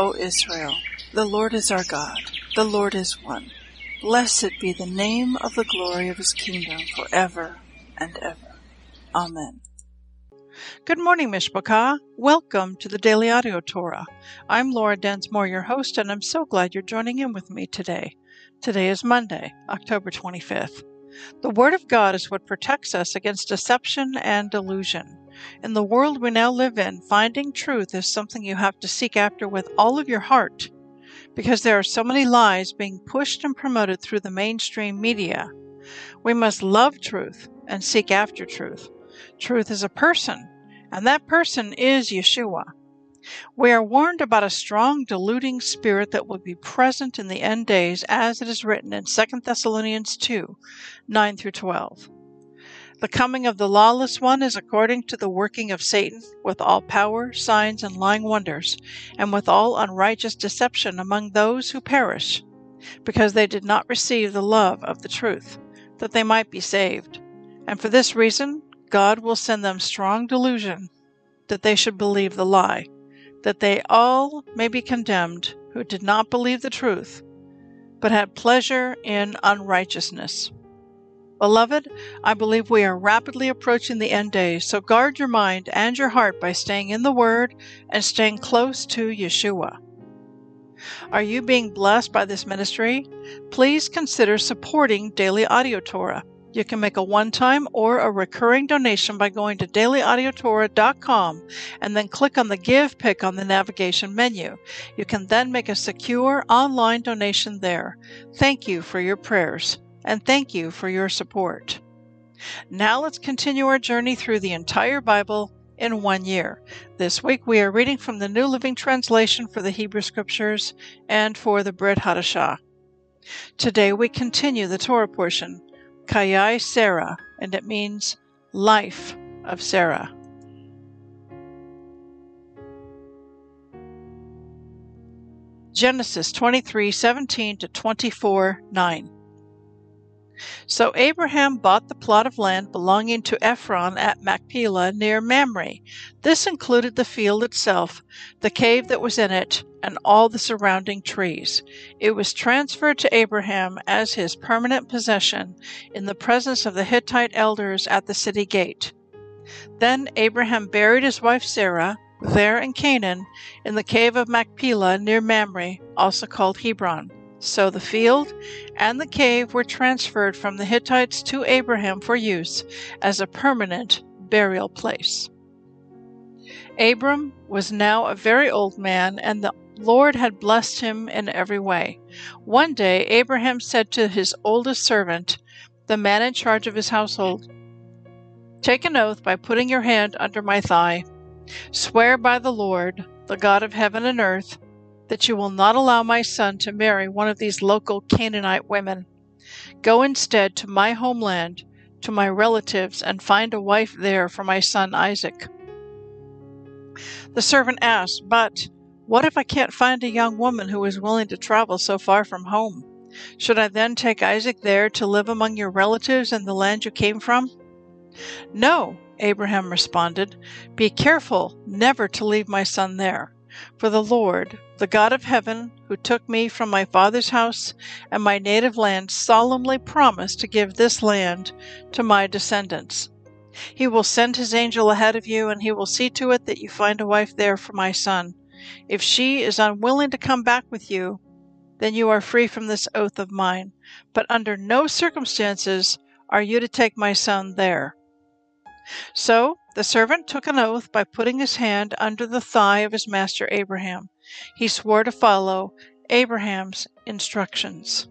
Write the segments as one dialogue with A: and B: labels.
A: O Israel, the Lord is our God, the Lord is one. Blessed be the name of the glory of his kingdom forever and ever. Amen. Good morning, Mishpachah. Welcome to the Daily Audio Torah. I'm Laura Densmore, your host, and I'm so glad you're joining in with me today. Today is Monday, October 25th. The Word of God is what protects us against deception and delusion. In the world we now live in, finding truth is something you have to seek after with all of your heart because there are so many lies being pushed and promoted through the mainstream media. We must love truth and seek after truth. Truth is a person, and that person is Yeshua. We are warned about a strong deluding spirit that will be present in the end days as it is written in 2 Thessalonians 2 9 through 12. The coming of the lawless one is according to the working of Satan, with all power, signs, and lying wonders, and with all unrighteous deception among those who perish, because they did not receive the love of the truth, that they might be saved. And for this reason, God will send them strong delusion, that they should believe the lie, that they all may be condemned who did not believe the truth, but had pleasure in unrighteousness. Beloved, I believe we are rapidly approaching the end days, so guard your mind and your heart by staying in the Word and staying close to Yeshua. Are you being blessed by this ministry? Please consider supporting Daily Audio Torah. You can make a one time or a recurring donation by going to dailyaudiotorah.com and then click on the Give pick on the navigation menu. You can then make a secure online donation there. Thank you for your prayers and thank you for your support. Now let's continue our journey through the entire Bible in one year. This week we are reading from the New Living Translation for the Hebrew Scriptures and for the Brit Hadashah. Today we continue the Torah portion, Chayei Sarah, and it means life of Sarah. Genesis 23:17 to 24:9. So Abraham bought the plot of land belonging to Ephron at Machpelah near Mamre. This included the field itself, the cave that was in it, and all the surrounding trees. It was transferred to Abraham as his permanent possession in the presence of the Hittite elders at the city gate. Then Abraham buried his wife Sarah there in Canaan in the cave of Machpelah near Mamre, also called Hebron. So the field and the cave were transferred from the Hittites to Abraham for use as a permanent burial place. Abram was now a very old man, and the Lord had blessed him in every way. One day Abraham said to his oldest servant, the man in charge of his household, Take an oath by putting your hand under my thigh. Swear by the Lord, the God of heaven and earth, that you will not allow my son to marry one of these local Canaanite women. Go instead to my homeland, to my relatives, and find a wife there for my son Isaac. The servant asked, But what if I can't find a young woman who is willing to travel so far from home? Should I then take Isaac there to live among your relatives in the land you came from? No, Abraham responded. Be careful never to leave my son there. For the Lord, the God of heaven, who took me from my father's house and my native land, solemnly promised to give this land to my descendants. He will send his angel ahead of you, and he will see to it that you find a wife there for my son. If she is unwilling to come back with you, then you are free from this oath of mine. But under no circumstances are you to take my son there. So the servant took an oath by putting his hand under the thigh of his master Abraham. He swore to follow Abraham's instructions.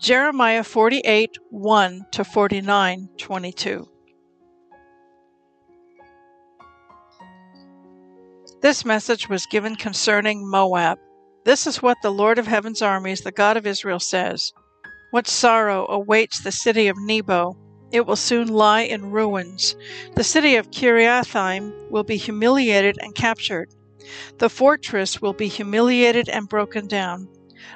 A: Jeremiah 48 1 to 49 22. This message was given concerning Moab. This is what the Lord of Heaven's armies, the God of Israel, says What sorrow awaits the city of Nebo! It will soon lie in ruins. The city of Kiriathaim will be humiliated and captured. The fortress will be humiliated and broken down.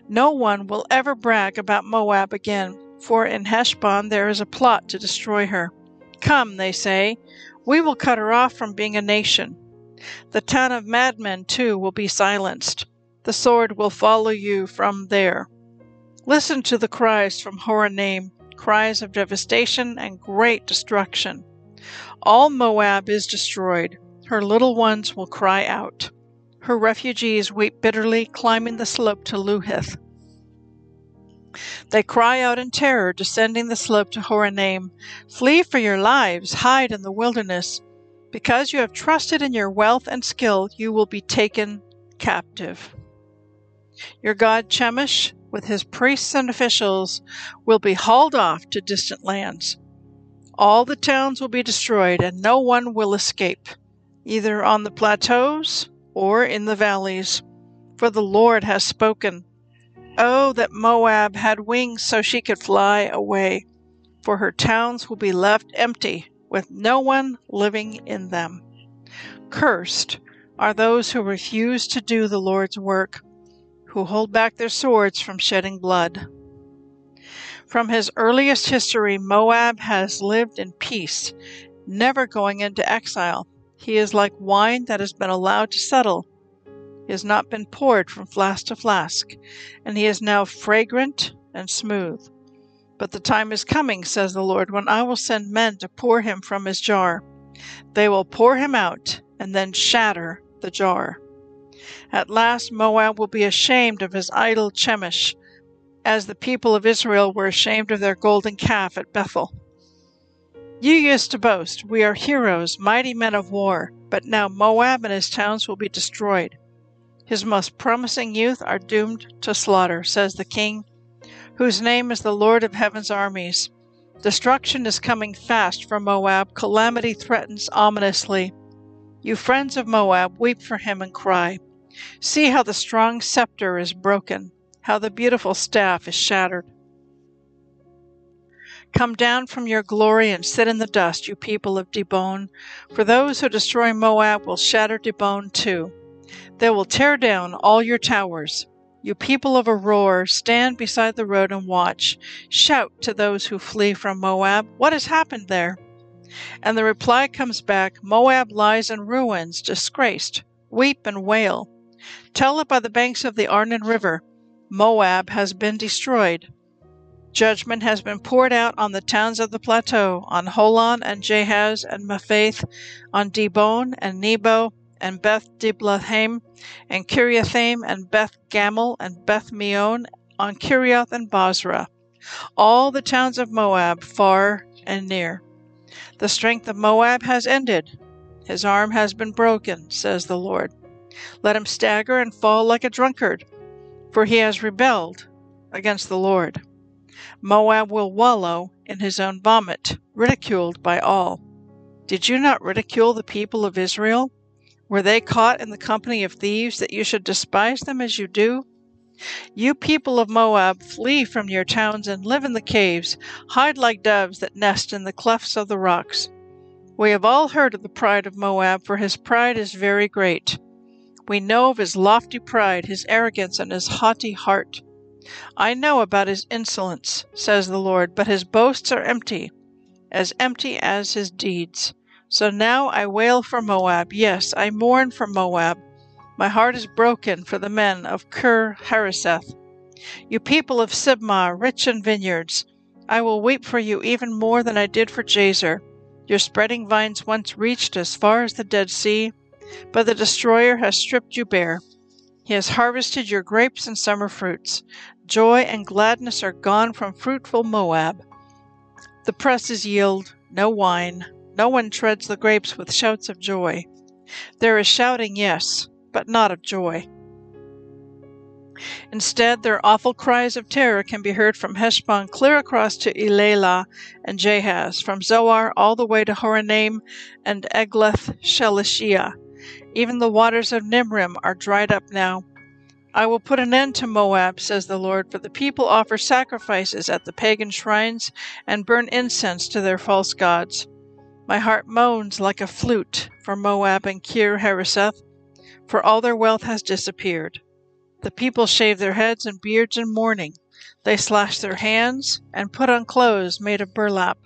A: No one will ever brag about Moab again, for in Heshbon there is a plot to destroy her. Come, they say, we will cut her off from being a nation. The town of madmen, too, will be silenced. The sword will follow you from there. Listen to the cries from Horonaim, cries of devastation and great destruction. All Moab is destroyed. Her little ones will cry out. Her refugees weep bitterly, climbing the slope to Luhith. They cry out in terror, descending the slope to Horonaim. Flee for your lives, hide in the wilderness. Because you have trusted in your wealth and skill, you will be taken captive. Your god Chemosh, with his priests and officials, will be hauled off to distant lands. All the towns will be destroyed, and no one will escape, either on the plateaus or in the valleys, for the Lord has spoken. Oh, that Moab had wings so she could fly away, for her towns will be left empty, with no one living in them. Cursed are those who refuse to do the Lord's work, who hold back their swords from shedding blood. From his earliest history, Moab has lived in peace, never going into exile. He is like wine that has been allowed to settle. He has not been poured from flask to flask, and he is now fragrant and smooth. But the time is coming, says the Lord, when I will send men to pour him from his jar. They will pour him out and then shatter the jar. At last Moab will be ashamed of his idol Chemosh, as the people of Israel were ashamed of their golden calf at Bethel. You used to boast, We are heroes, mighty men of war, but now Moab and his towns will be destroyed. His most promising youth are doomed to slaughter, says the king, whose name is the Lord of heaven's armies. Destruction is coming fast for Moab, calamity threatens ominously. You friends of Moab, weep for him and cry. See how the strong scepter is broken, how the beautiful staff is shattered. Come down from your glory and sit in the dust, you people of Dibon, for those who destroy Moab will shatter Dibon too. They will tear down all your towers. You people of Aroer, stand beside the road and watch. Shout to those who flee from Moab, What has happened there? And the reply comes back Moab lies in ruins, disgraced. Weep and wail. Tell it by the banks of the Arnon River Moab has been destroyed. Judgment has been poured out on the towns of the plateau, on Holon and Jahaz and Mephath, on Dibon and Nebo and Beth Diblathim, and Kiriathaim and Beth Gamul and Beth Meon, on Kirioth and Bozrah, all the towns of Moab, far and near. The strength of Moab has ended. His arm has been broken, says the Lord. Let him stagger and fall like a drunkard, for he has rebelled against the Lord. Moab will wallow in his own vomit, ridiculed by all. Did you not ridicule the people of Israel? Were they caught in the company of thieves that you should despise them as you do? You people of Moab, flee from your towns and live in the caves, hide like doves that nest in the clefts of the rocks. We have all heard of the pride of Moab, for his pride is very great. We know of his lofty pride, his arrogance, and his haughty heart. I know about his insolence, says the Lord, but his boasts are empty, as empty as his deeds. So now I wail for Moab. Yes, I mourn for Moab. My heart is broken for the men of Kir Hareseth. You people of Sibmah, rich in vineyards, I will weep for you even more than I did for Jazer. Your spreading vines once reached as far as the Dead Sea, but the destroyer has stripped you bare. He has harvested your grapes and summer fruits. Joy and gladness are gone from fruitful Moab. The presses yield no wine. No one treads the grapes with shouts of joy. There is shouting, yes, but not of joy. Instead, their awful cries of terror can be heard from Heshbon clear across to Elah and Jahaz, from Zoar all the way to Horonaim and Eglath Shelishiyah. Even the waters of Nimrim are dried up now. I will put an end to Moab, says the Lord, for the people offer sacrifices at the pagan shrines and burn incense to their false gods. My heart moans like a flute for Moab and Kir Hareseth, for all their wealth has disappeared. The people shave their heads and beards in mourning. They slash their hands and put on clothes made of burlap.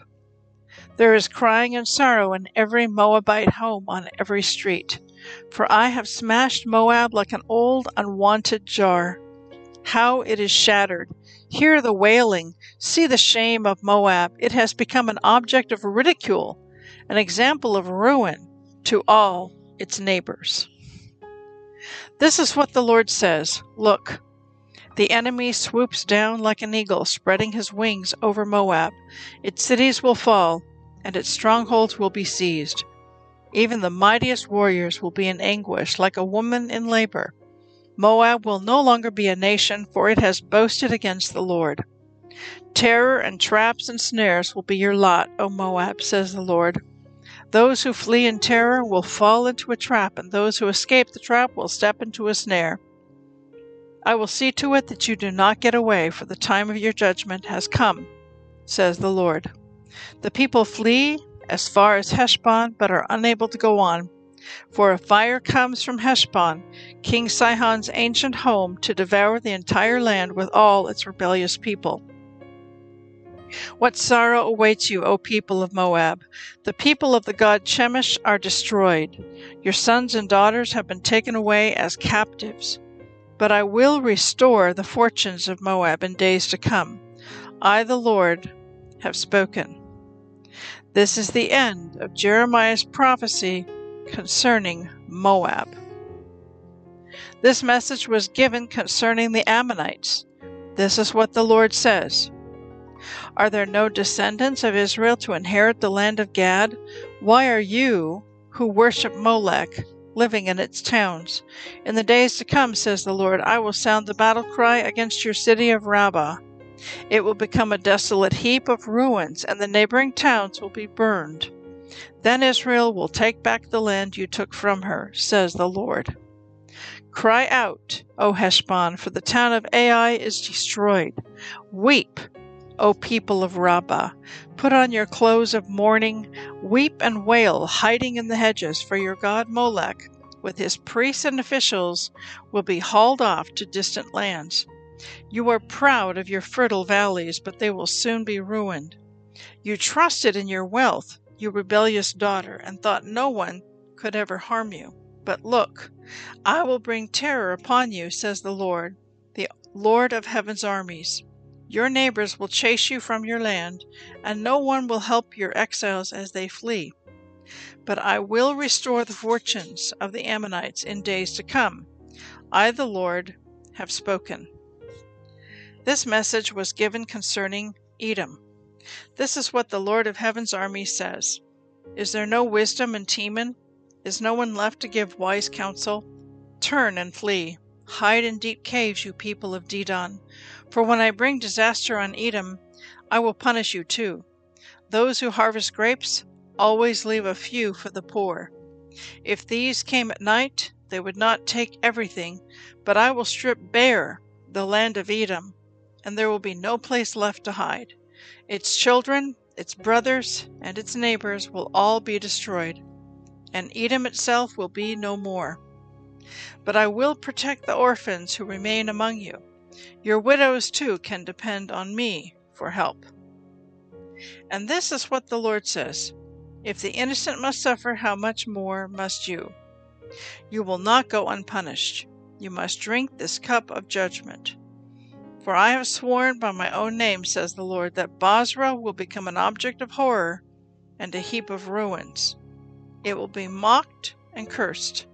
A: There is crying and sorrow in every Moabite home on every street. For I have smashed Moab like an old unwanted jar. How it is shattered! Hear the wailing! See the shame of Moab! It has become an object of ridicule, an example of ruin to all its neighbors. This is what the Lord says Look, the enemy swoops down like an eagle, spreading his wings over Moab. Its cities will fall, and its strongholds will be seized. Even the mightiest warriors will be in anguish, like a woman in labor. Moab will no longer be a nation, for it has boasted against the Lord. Terror and traps and snares will be your lot, O Moab, says the Lord. Those who flee in terror will fall into a trap, and those who escape the trap will step into a snare. I will see to it that you do not get away, for the time of your judgment has come, says the Lord. The people flee as far as Heshbon, but are unable to go on. For a fire comes from Heshbon, King Sihon's ancient home, to devour the entire land with all its rebellious people. What sorrow awaits you, O people of Moab! The people of the god Chemosh are destroyed. Your sons and daughters have been taken away as captives. But I will restore the fortunes of Moab in days to come. I, the Lord, have spoken. This is the end of Jeremiah's prophecy concerning Moab. This message was given concerning the Ammonites. This is what the Lord says are there no descendants of Israel to inherit the land of Gad? Why are you, who worship Molech, living in its towns? In the days to come, says the Lord, I will sound the battle cry against your city of Rabbah. It will become a desolate heap of ruins, and the neighboring towns will be burned. Then Israel will take back the land you took from her, says the Lord. Cry out, O Heshbon, for the town of Ai is destroyed. Weep, O people of Rabbah. Put on your clothes of mourning, weep and wail, hiding in the hedges, for your god Molech, with his priests and officials, will be hauled off to distant lands. You are proud of your fertile valleys, but they will soon be ruined. You trusted in your wealth, you rebellious daughter, and thought no one could ever harm you. But look, I will bring terror upon you, says the Lord, the Lord of heaven's armies. Your neighbors will chase you from your land, and no one will help your exiles as they flee. But I will restore the fortunes of the Ammonites in days to come. I, the Lord, have spoken. This message was given concerning Edom. This is what the Lord of Heaven's army says Is there no wisdom in Teman? Is no one left to give wise counsel? Turn and flee. Hide in deep caves, you people of Dedan. For when I bring disaster on Edom, I will punish you too. Those who harvest grapes always leave a few for the poor. If thieves came at night, they would not take everything, but I will strip bare the land of Edom, and there will be no place left to hide. Its children, its brothers, and its neighbors will all be destroyed, and Edom itself will be no more. But I will protect the orphans who remain among you your widows too can depend on me for help. And this is what the Lord says If the innocent must suffer, how much more must you? You will not go unpunished. You must drink this cup of judgment. For I have sworn by my own name, says the Lord, that Bozrah will become an object of horror and a heap of ruins. It will be mocked and cursed.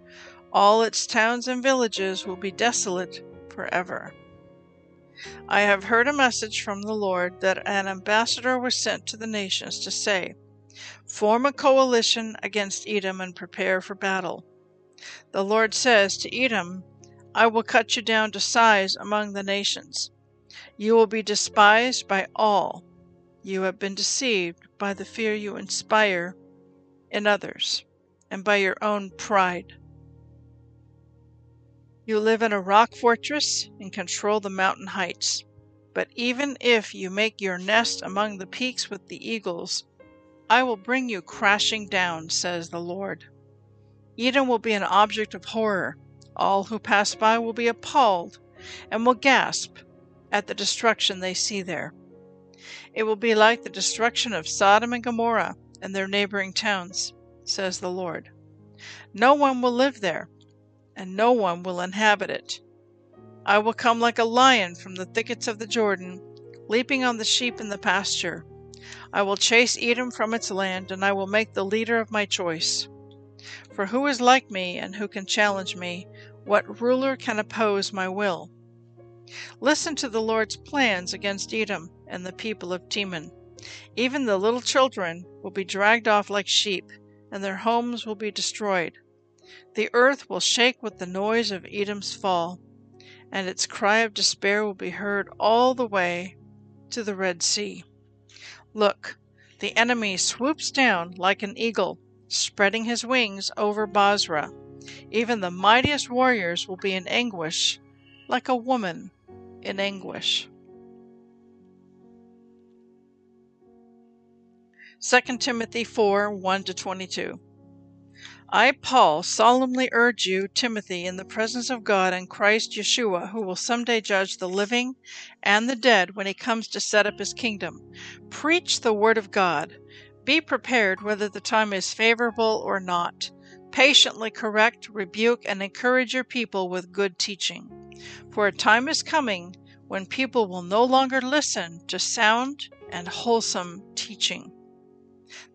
A: All its towns and villages will be desolate forever. I have heard a message from the Lord that an ambassador was sent to the nations to say, Form a coalition against Edom and prepare for battle. The Lord says to Edom, I will cut you down to size among the nations. You will be despised by all. You have been deceived by the fear you inspire in others and by your own pride. You live in a rock fortress and control the mountain heights. But even if you make your nest among the peaks with the eagles, I will bring you crashing down, says the Lord. Edom will be an object of horror. All who pass by will be appalled and will gasp at the destruction they see there. It will be like the destruction of Sodom and Gomorrah and their neighboring towns, says the Lord. No one will live there, and no one will inhabit it. I will come like a lion from the thickets of the Jordan, leaping on the sheep in the pasture. I will chase Edom from its land, and I will make the leader of my choice. For who is like me, and who can challenge me? What ruler can oppose my will? Listen to the Lord's plans against Edom and the people of Teman. Even the little children will be dragged off like sheep, and their homes will be destroyed. The earth will shake with the noise of Edom's fall, and its cry of despair will be heard all the way to the Red Sea. Look, the enemy swoops down like an eagle, spreading his wings over Bozrah. Even the mightiest warriors will be in anguish, like a woman in anguish. 2 Timothy 4 1 22. I, Paul, solemnly urge you, Timothy, in the presence of God and Christ Yeshua, who will someday judge the living and the dead when he comes to set up his kingdom. Preach the word of God. Be prepared whether the time is favorable or not. Patiently correct, rebuke, and encourage your people with good teaching. For a time is coming when people will no longer listen to sound and wholesome teaching.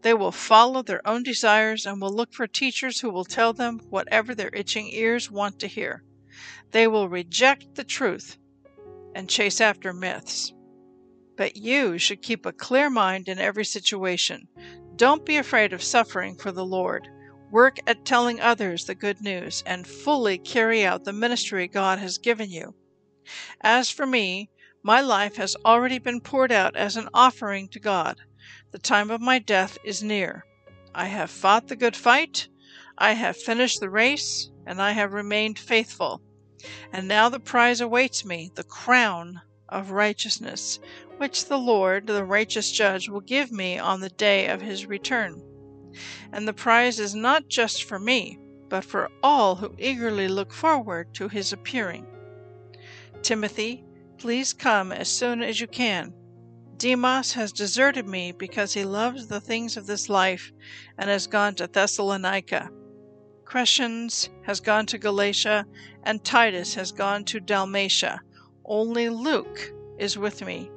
A: They will follow their own desires and will look for teachers who will tell them whatever their itching ears want to hear. They will reject the truth and chase after myths. But you should keep a clear mind in every situation. Don't be afraid of suffering for the Lord. Work at telling others the good news and fully carry out the ministry God has given you. As for me, my life has already been poured out as an offering to God. The time of my death is near. I have fought the good fight, I have finished the race, and I have remained faithful. And now the prize awaits me, the crown of righteousness, which the Lord, the righteous judge, will give me on the day of his return. And the prize is not just for me, but for all who eagerly look forward to his appearing. Timothy, please come as soon as you can. Demas has deserted me because he loves the things of this life and has gone to Thessalonica. Crescens has gone to Galatia, and Titus has gone to Dalmatia. Only Luke is with me.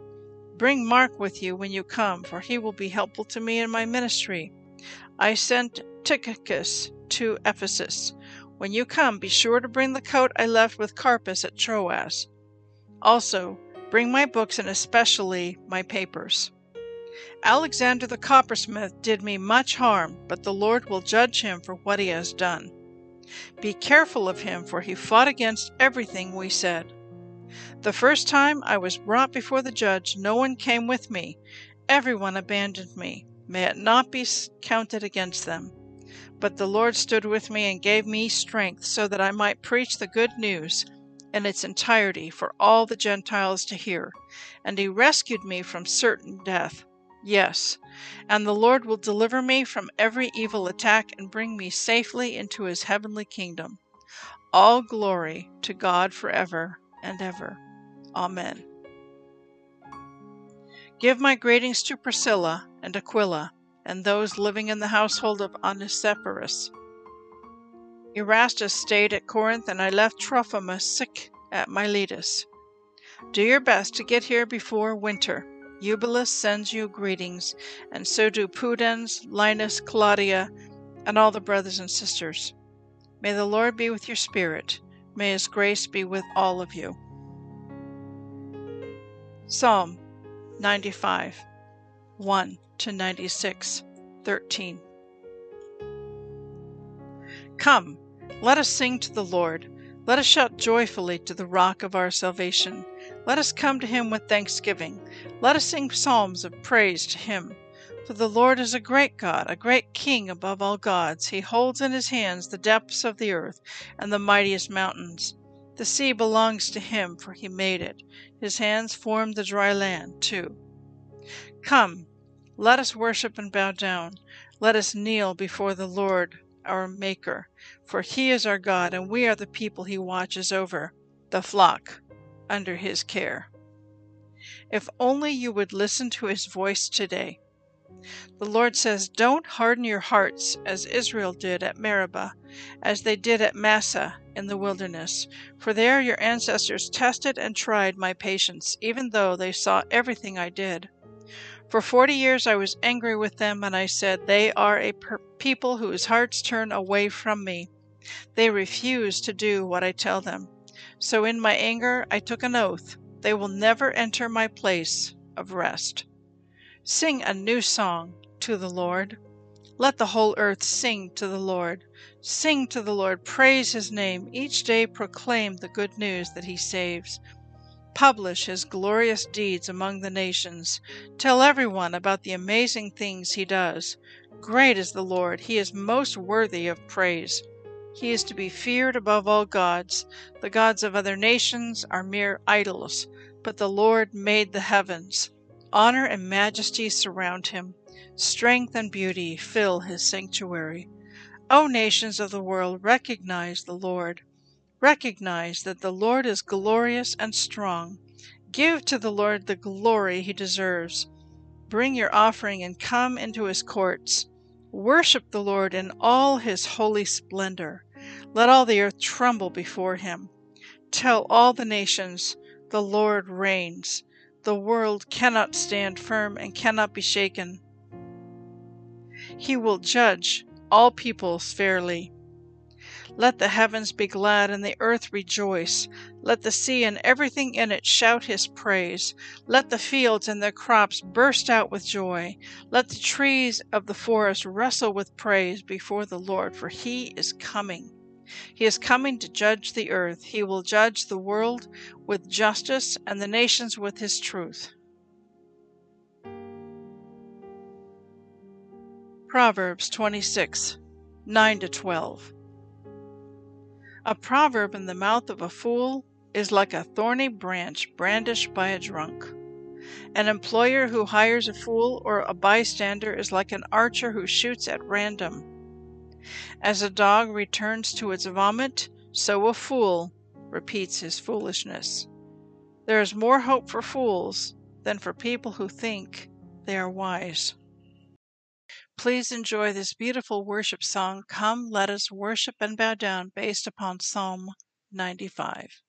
A: Bring Mark with you when you come, for he will be helpful to me in my ministry. I sent Tychicus to Ephesus. When you come, be sure to bring the coat I left with Carpus at Troas. Also, Bring my books and especially my papers. Alexander the coppersmith did me much harm, but the Lord will judge him for what he has done. Be careful of him, for he fought against everything we said. The first time I was brought before the judge, no one came with me. Everyone abandoned me. May it not be counted against them. But the Lord stood with me and gave me strength so that I might preach the good news in its entirety for all the Gentiles to hear, and he rescued me from certain death. Yes, and the Lord will deliver me from every evil attack and bring me safely into his heavenly kingdom. All glory to God forever and ever. Amen. Give my greetings to Priscilla and Aquila and those living in the household of Onesiphorus. Erastus stayed at Corinth, and I left Trophimus sick at Miletus. Do your best to get here before winter. Eubulus sends you greetings, and so do Pudens, Linus, Claudia, and all the brothers and sisters. May the Lord be with your spirit. May his grace be with all of you. Psalm 95 1 to 96 13 Come, let us sing to the Lord. Let us shout joyfully to the rock of our salvation. Let us come to him with thanksgiving. Let us sing psalms of praise to him. For the Lord is a great God, a great King above all gods. He holds in his hands the depths of the earth and the mightiest mountains. The sea belongs to him, for he made it. His hands formed the dry land, too. Come, let us worship and bow down. Let us kneel before the Lord our Maker, for he is our God, and we are the people he watches over, the flock under his care. If only you would listen to his voice today. The Lord says, Don't harden your hearts as Israel did at Meribah, as they did at Massah in the wilderness. For there your ancestors tested and tried my patience, even though they saw everything I did. For forty years I was angry with them, and I said, They are a per- people whose hearts turn away from me. They refuse to do what I tell them. So in my anger I took an oath they will never enter my place of rest. Sing a new song to the Lord. Let the whole earth sing to the Lord. Sing to the Lord, praise his name. Each day proclaim the good news that he saves. Publish his glorious deeds among the nations. Tell everyone about the amazing things he does. Great is the Lord, he is most worthy of praise. He is to be feared above all gods. The gods of other nations are mere idols, but the Lord made the heavens. Honor and majesty surround him. Strength and beauty fill his sanctuary. O nations of the world, recognize the Lord. Recognize that the Lord is glorious and strong. Give to the Lord the glory he deserves. Bring your offering and come into his courts. Worship the Lord in all his holy splendor. Let all the earth tremble before him. Tell all the nations, the Lord reigns. The world cannot stand firm and cannot be shaken. He will judge all peoples fairly. Let the heavens be glad and the earth rejoice. Let the sea and everything in it shout his praise. Let the fields and their crops burst out with joy. Let the trees of the forest wrestle with praise before the Lord, for he is coming. He is coming to judge the earth. He will judge the world with justice and the nations with his truth. Proverbs 26 9 to 12. A proverb in the mouth of a fool is like a thorny branch brandished by a drunk. An employer who hires a fool or a bystander is like an archer who shoots at random. As a dog returns to its vomit, so a fool repeats his foolishness. There is more hope for fools than for people who think they are wise. Please enjoy this beautiful worship song, Come Let Us Worship and Bow Down, based upon Psalm 95.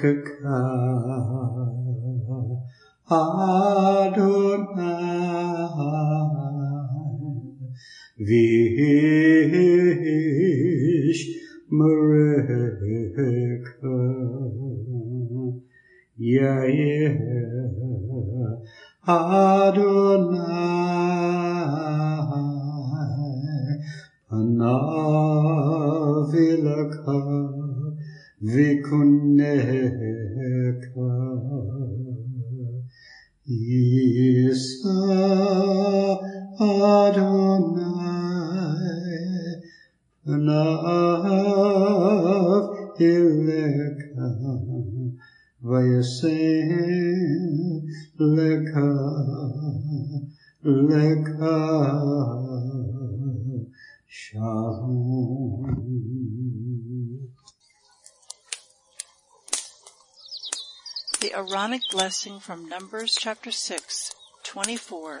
B: Yevrekka Adonai Vish Mareka Yair Adonai Shalom
A: The Aaronic blessing from Numbers chapter 6, 24